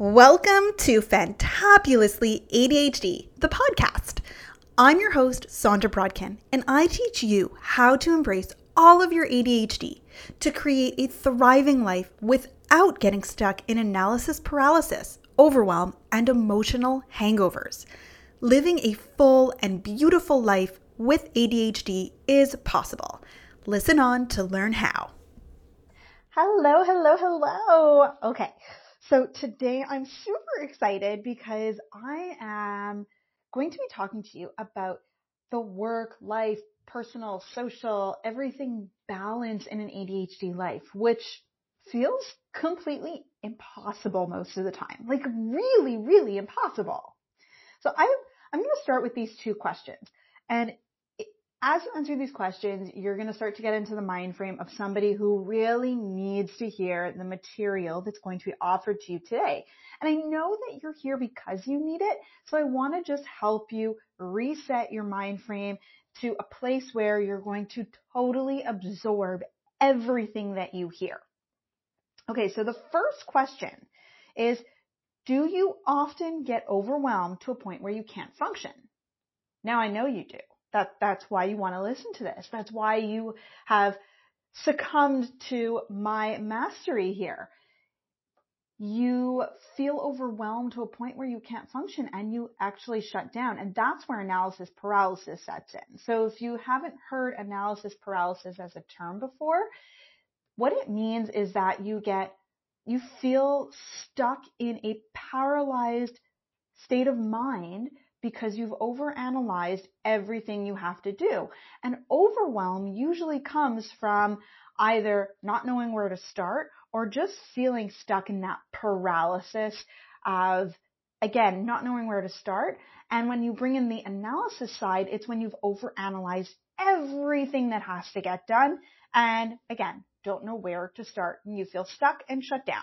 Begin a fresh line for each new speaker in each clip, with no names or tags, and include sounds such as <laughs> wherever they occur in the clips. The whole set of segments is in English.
Welcome to Fantabulously ADHD, the podcast. I'm your host, Saundra Brodkin, and I teach you how to embrace all of your ADHD to create a thriving life without getting stuck in analysis paralysis, overwhelm, and emotional hangovers. Living a full and beautiful life with ADHD is possible. Listen on to learn how. Hello, hello, hello. Okay. So today I'm super excited because I am going to be talking to you about the work, life, personal, social, everything balance in an ADHD life, which feels completely impossible most of the time. Like really, really impossible. So I, I'm going to start with these two questions. And as you answer these questions, you're going to start to get into the mind frame of somebody who really needs to hear the material that's going to be offered to you today. And I know that you're here because you need it. So I want to just help you reset your mind frame to a place where you're going to totally absorb everything that you hear. Okay. So the first question is, do you often get overwhelmed to a point where you can't function? Now I know you do. That, that's why you want to listen to this. That's why you have succumbed to my mastery here. You feel overwhelmed to a point where you can't function and you actually shut down. And that's where analysis paralysis sets in. So if you haven't heard analysis paralysis as a term before, what it means is that you get, you feel stuck in a paralyzed state of mind because you've overanalyzed everything you have to do. And overwhelm usually comes from either not knowing where to start or just feeling stuck in that paralysis of, again, not knowing where to start. And when you bring in the analysis side, it's when you've overanalyzed everything that has to get done. And again, don't know where to start and you feel stuck and shut down.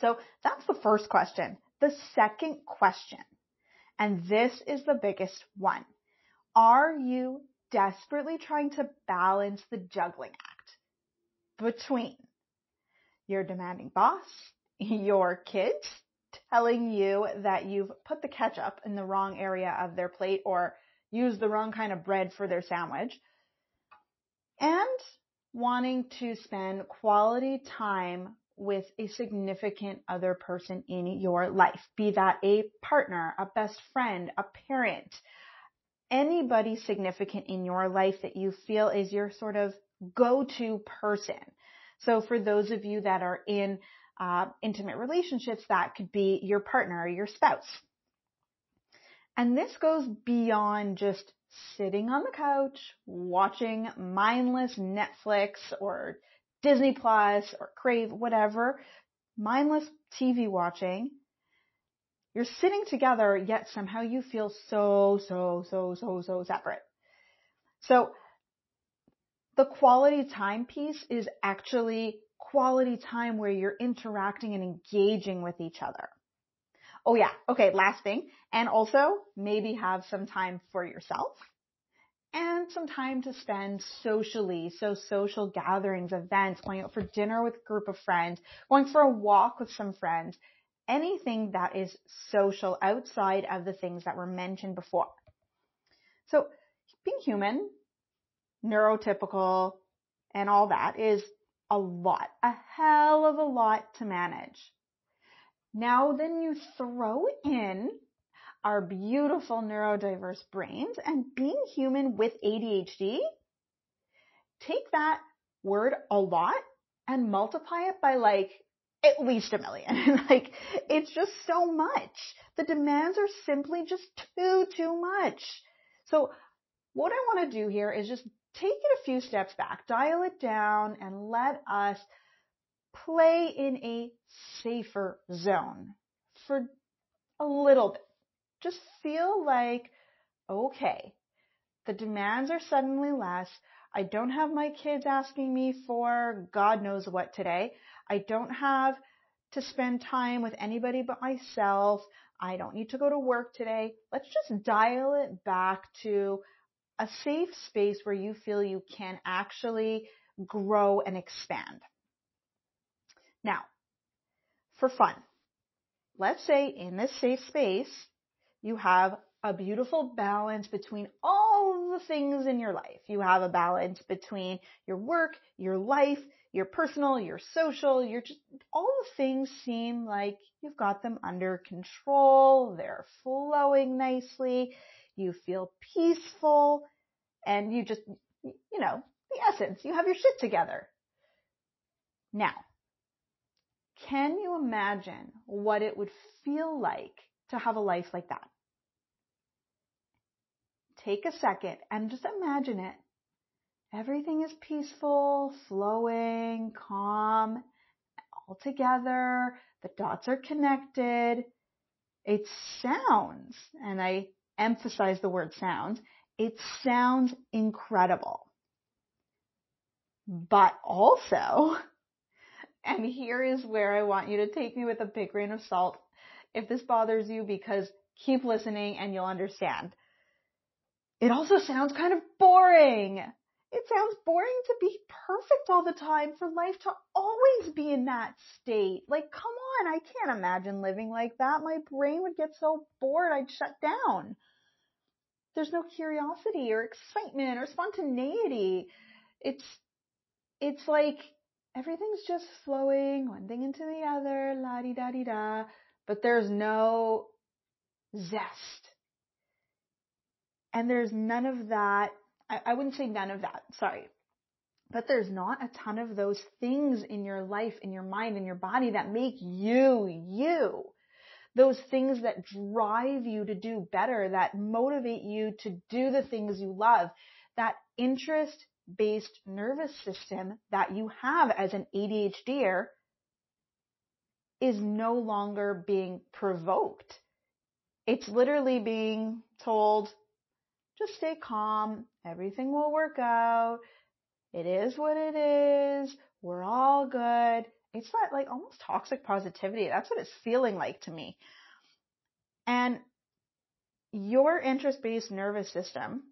So that's the first question. The second question and this is the biggest one. Are you desperately trying to balance the juggling act between your demanding boss, your kids telling you that you've put the ketchup in the wrong area of their plate or used the wrong kind of bread for their sandwich, and wanting to spend quality time with a significant other person in your life, be that a partner, a best friend, a parent, anybody significant in your life that you feel is your sort of go-to person. So for those of you that are in uh, intimate relationships, that could be your partner or your spouse. And this goes beyond just sitting on the couch, watching mindless Netflix or Disney Plus or Crave, whatever, mindless TV watching. You're sitting together, yet somehow you feel so, so, so, so, so separate. So the quality time piece is actually quality time where you're interacting and engaging with each other. Oh yeah. Okay. Last thing. And also maybe have some time for yourself and some time to spend socially. So social gatherings, events, going out for dinner with a group of friends, going for a walk with some friends, anything that is social outside of the things that were mentioned before. So being human, neurotypical, and all that is a lot, a hell of a lot to manage. Now then you throw in our beautiful neurodiverse brains and being human with ADHD, take that word a lot and multiply it by like at least a million. <laughs> like it's just so much. The demands are simply just too, too much. So what I want to do here is just take it a few steps back, dial it down and let us play in a safer zone for a little bit just feel like, okay, the demands are suddenly less. I don't have my kids asking me for God knows what today. I don't have to spend time with anybody but myself. I don't need to go to work today. Let's just dial it back to a safe space where you feel you can actually grow and expand. Now, for fun, let's say in this safe space, you have a beautiful balance between all the things in your life. You have a balance between your work, your life, your personal, your social, your just, all the things seem like you've got them under control. They're flowing nicely. You feel peaceful and you just, you know, the essence, you have your shit together. Now, can you imagine what it would feel like to have a life like that? Take a second and just imagine it. Everything is peaceful, flowing, calm, all together. The dots are connected. It sounds, and I emphasize the word sounds, it sounds incredible. But also, <laughs> and here is where I want you to take me with a big grain of salt if this bothers you because keep listening and you'll understand. It also sounds kind of boring. It sounds boring to be perfect all the time, for life to always be in that state. Like, come on, I can't imagine living like that. My brain would get so bored I'd shut down. There's no curiosity or excitement or spontaneity. It's, it's like everything's just flowing one thing into the other, la di da di da, but there's no zest. And there's none of that. I, I wouldn't say none of that. Sorry. But there's not a ton of those things in your life, in your mind, in your body that make you, you. Those things that drive you to do better, that motivate you to do the things you love, that interest based nervous system that you have as an ADHDer is no longer being provoked. It's literally being told, just stay calm. Everything will work out. It is what it is. We're all good. It's that like almost toxic positivity. That's what it's feeling like to me. And your interest-based nervous system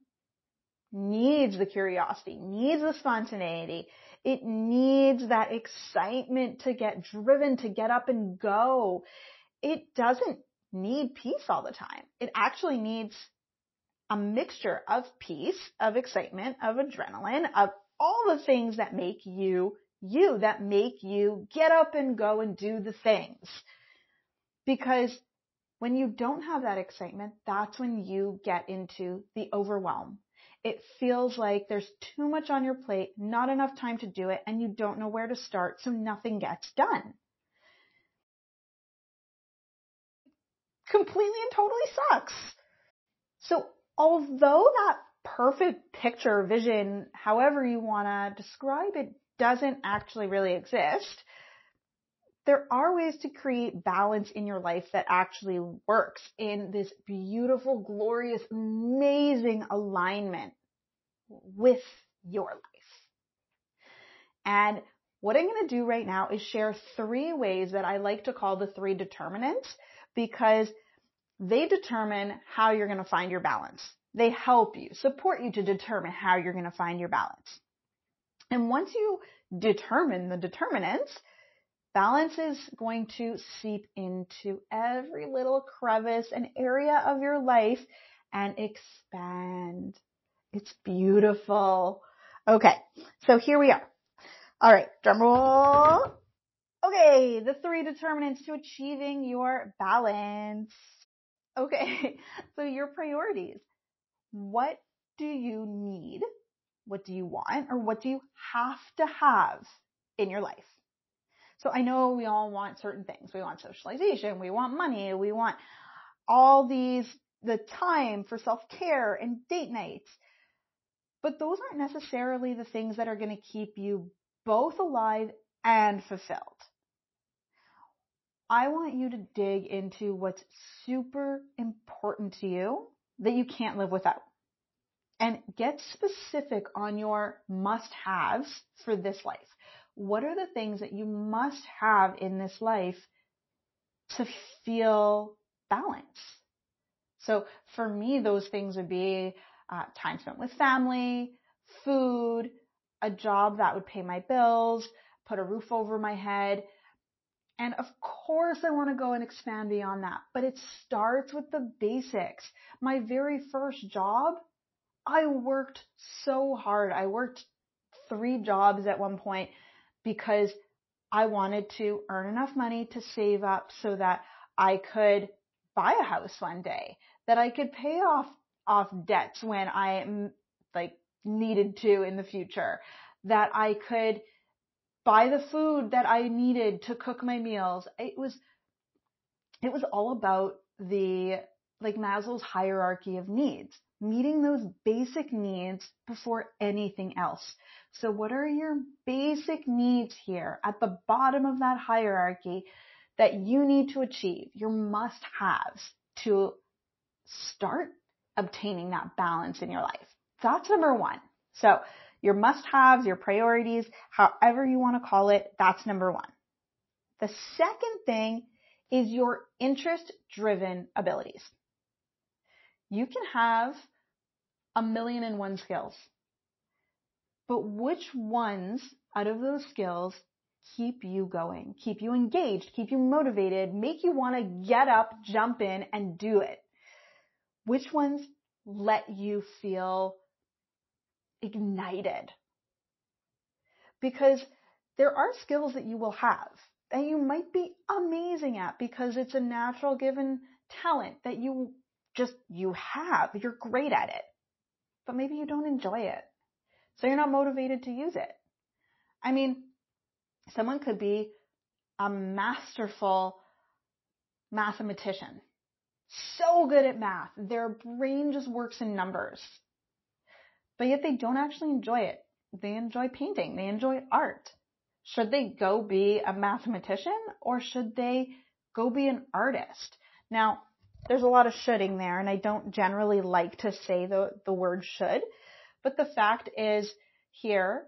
needs the curiosity, needs the spontaneity. It needs that excitement to get driven, to get up and go. It doesn't need peace all the time. It actually needs a mixture of peace, of excitement, of adrenaline, of all the things that make you you, that make you get up and go and do the things. Because when you don't have that excitement, that's when you get into the overwhelm. It feels like there's too much on your plate, not enough time to do it, and you don't know where to start, so nothing gets done. Completely and totally sucks. So although that perfect picture, vision, however you want to describe it, doesn't actually really exist, there are ways to create balance in your life that actually works in this beautiful, glorious, amazing alignment with your life. And what I'm going to do right now is share three ways that I like to call the three determinants because they determine how you're going to find your balance. They help you, support you to determine how you're going to find your balance. And once you determine the determinants, balance is going to seep into every little crevice and area of your life and expand. It's beautiful. Okay, so here we are. All right, drum roll. Okay, the three determinants to achieving your balance. Okay, <laughs> so your priorities. What do you need? What do you want? Or what do you have to have in your life? So I know we all want certain things. We want socialization. We want money. We want all these, the time for self-care and date nights. But those aren't necessarily the things that are going to keep you both alive and fulfilled. I want you to dig into what's super important to you that you can't live without. And get specific on your must haves for this life. What are the things that you must have in this life to feel balance? So for me, those things would be uh, time spent with family, food, a job that would pay my bills, put a roof over my head, And of course I want to go and expand beyond that, but it starts with the basics. My very first job, I worked so hard. I worked three jobs at one point because I wanted to earn enough money to save up so that I could buy a house one day, that I could pay off, off debts when I mm, like needed to in the future, that I could buy the food that I needed to cook my meals. It was, it was all about the, like Maslow's hierarchy of needs, meeting those basic needs before anything else. So what are your basic needs here at the bottom of that hierarchy that you need to achieve, your must haves to start obtaining that balance in your life? That's number one. So your must-haves, your priorities, however you want to call it, that's number one. The second thing is your interest-driven abilities. You can have a million and one skills, but which ones out of those skills keep you going, keep you engaged, keep you motivated, make you want to get up, jump in and do it? Which ones let you feel ignited. Because there are skills that you will have that you might be amazing at because it's a natural given talent that you just, you have. You're great at it. But maybe you don't enjoy it. So you're not motivated to use it. I mean, someone could be a masterful mathematician. So good at math. Their brain just works in numbers but yet they don't actually enjoy it. They enjoy painting. They enjoy art. Should they go be a mathematician or should they go be an artist? Now, there's a lot of shoulding there and I don't generally like to say the, the word should, but the fact is here,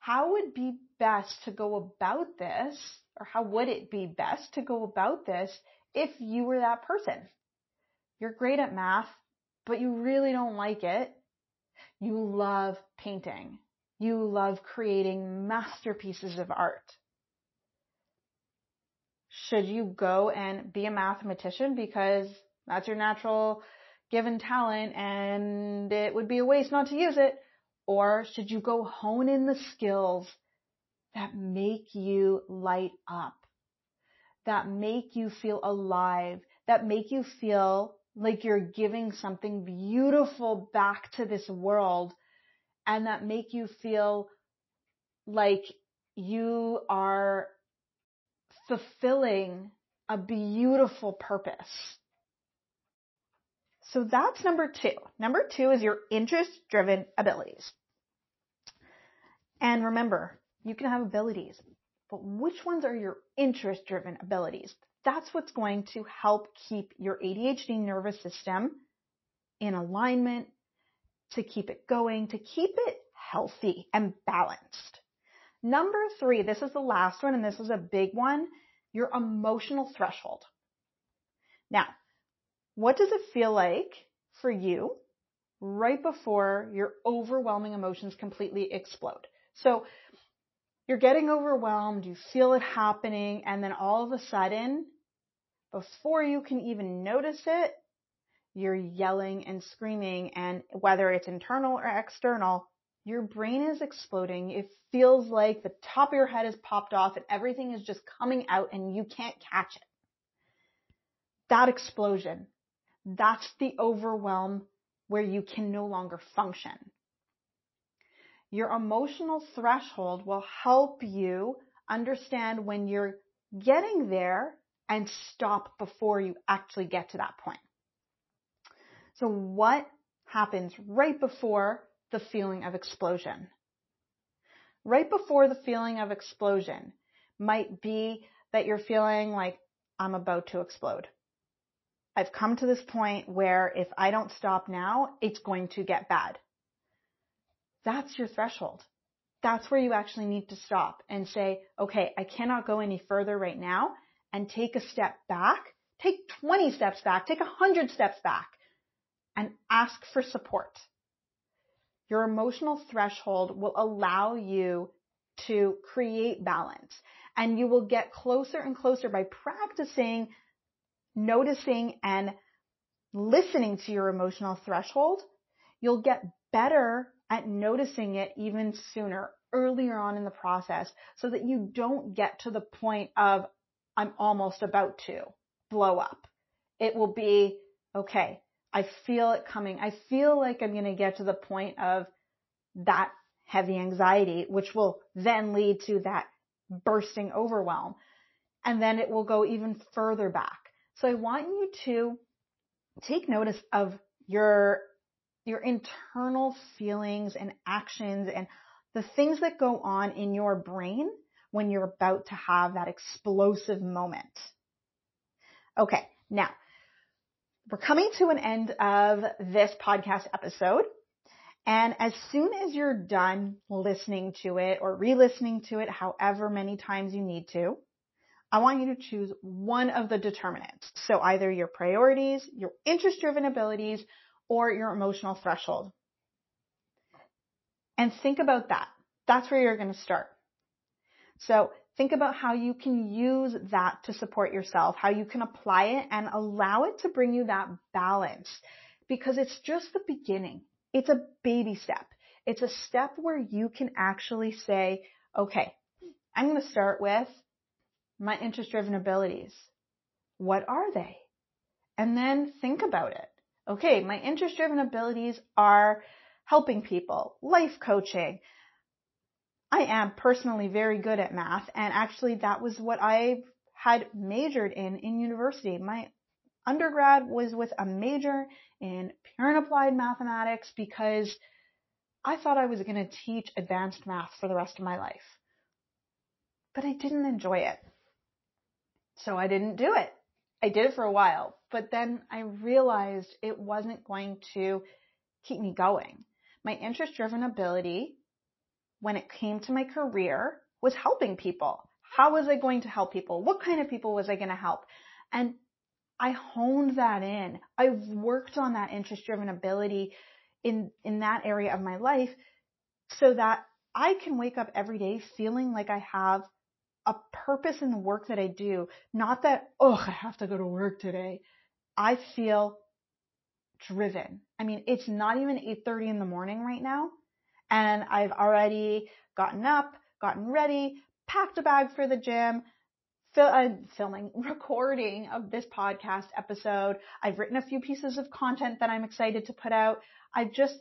how would be best to go about this or how would it be best to go about this if you were that person? You're great at math but you really don't like it. You love painting. You love creating masterpieces of art. Should you go and be a mathematician because that's your natural given talent and it would be a waste not to use it? Or should you go hone in the skills that make you light up, that make you feel alive, that make you feel like you're giving something beautiful back to this world and that make you feel like you are fulfilling a beautiful purpose. So that's number two. Number two is your interest driven abilities. And remember, you can have abilities, but which ones are your interest driven abilities? That's what's going to help keep your ADHD nervous system in alignment, to keep it going, to keep it healthy and balanced. Number three, this is the last one and this is a big one, your emotional threshold. Now, what does it feel like for you right before your overwhelming emotions completely explode? So you're getting overwhelmed, you feel it happening, and then all of a sudden before you can even notice it, you're yelling and screaming and whether it's internal or external, your brain is exploding. It feels like the top of your head is popped off and everything is just coming out and you can't catch it. That explosion, that's the overwhelm where you can no longer function. Your emotional threshold will help you understand when you're getting there and stop before you actually get to that point. So what happens right before the feeling of explosion? Right before the feeling of explosion might be that you're feeling like I'm about to explode. I've come to this point where if I don't stop now, it's going to get bad. That's your threshold. That's where you actually need to stop and say, okay, I cannot go any further right now and take a step back, take 20 steps back, take 100 steps back and ask for support. Your emotional threshold will allow you to create balance. And you will get closer and closer by practicing noticing and listening to your emotional threshold. You'll get better at noticing it even sooner, earlier on in the process, so that you don't get to the point of, I'm almost about to blow up. It will be, okay, I feel it coming. I feel like I'm going to get to the point of that heavy anxiety, which will then lead to that bursting overwhelm. And then it will go even further back. So I want you to take notice of your, your internal feelings and actions and the things that go on in your brain when you're about to have that explosive moment. Okay. Now we're coming to an end of this podcast episode. And as soon as you're done listening to it or re-listening to it, however many times you need to, I want you to choose one of the determinants. So either your priorities, your interest driven abilities, or your emotional threshold. And think about that. That's where you're going to start. So think about how you can use that to support yourself, how you can apply it and allow it to bring you that balance because it's just the beginning. It's a baby step. It's a step where you can actually say, okay, I'm going to start with my interest driven abilities. What are they? And then think about it. Okay, my interest driven abilities are helping people, life coaching. I am personally very good at math and actually that was what I had majored in in university. My undergrad was with a major in pure and applied mathematics because I thought I was going to teach advanced math for the rest of my life. But I didn't enjoy it. So I didn't do it. I did it for a while, but then I realized it wasn't going to keep me going. My interest driven ability when it came to my career was helping people. How was I going to help people? What kind of people was I going to help? And I honed that in. I've worked on that interest driven ability in, in that area of my life so that I can wake up every day feeling like I have a purpose in the work that I do. Not that, oh, I have to go to work today. I feel driven. I mean, it's not even 8.30 in the morning right now. And I've already gotten up, gotten ready, packed a bag for the gym, fil- uh, filming, <laughs> recording of this podcast episode. I've written a few pieces of content that I'm excited to put out. I've just,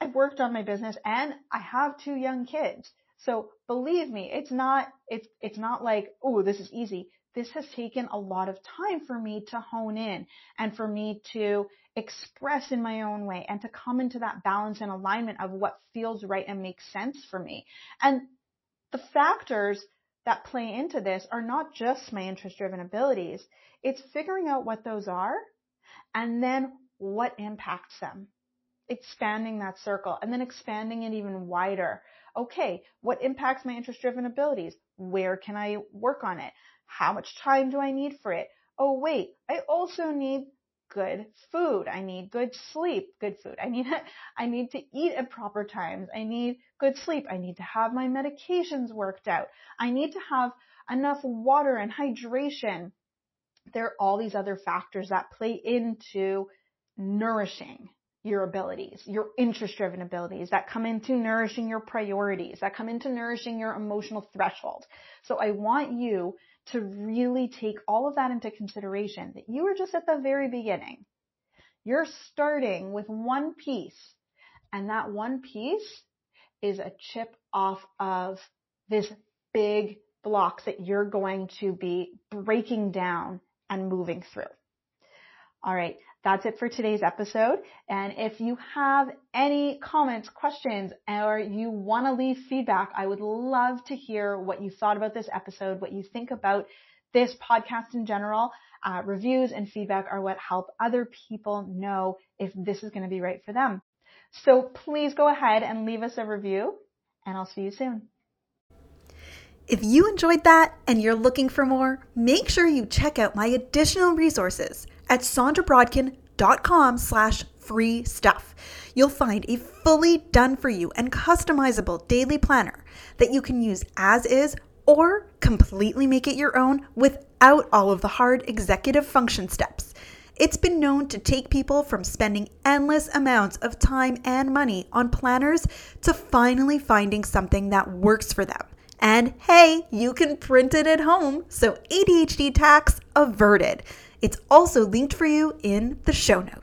I've worked on my business and I have two young kids. So believe me, it's not, it's, it's not like, oh, this is easy. This has taken a lot of time for me to hone in and for me to express in my own way and to come into that balance and alignment of what feels right and makes sense for me. And the factors that play into this are not just my interest driven abilities. It's figuring out what those are and then what impacts them. Expanding that circle and then expanding it even wider okay, what impacts my interest driven abilities? Where can I work on it? How much time do I need for it? Oh wait, I also need good food. I need good sleep, good food. I need, <laughs> I need to eat at proper times. I need good sleep. I need to have my medications worked out. I need to have enough water and hydration. There are all these other factors that play into nourishing your abilities, your interest driven abilities that come into nourishing your priorities, that come into nourishing your emotional threshold. So I want you to really take all of that into consideration that you are just at the very beginning. You're starting with one piece and that one piece is a chip off of this big blocks that you're going to be breaking down and moving through. All right. That's it for today's episode. And if you have any comments, questions, or you want to leave feedback, I would love to hear what you thought about this episode, what you think about this podcast in general. Uh, reviews and feedback are what help other people know if this is going to be right for them. So please go ahead and leave us a review and I'll see you soon.
If you enjoyed that and you're looking for more, make sure you check out my additional resources at saundrabrodkin.com slash free stuff. You'll find a fully done for you and customizable daily planner that you can use as is
or completely make it your own without all of the hard executive function steps. It's been known to take people from spending endless amounts of time and money on planners to finally finding something that works for them. And hey, you can print it at home, so ADHD tax averted. It's also linked for you in the show notes.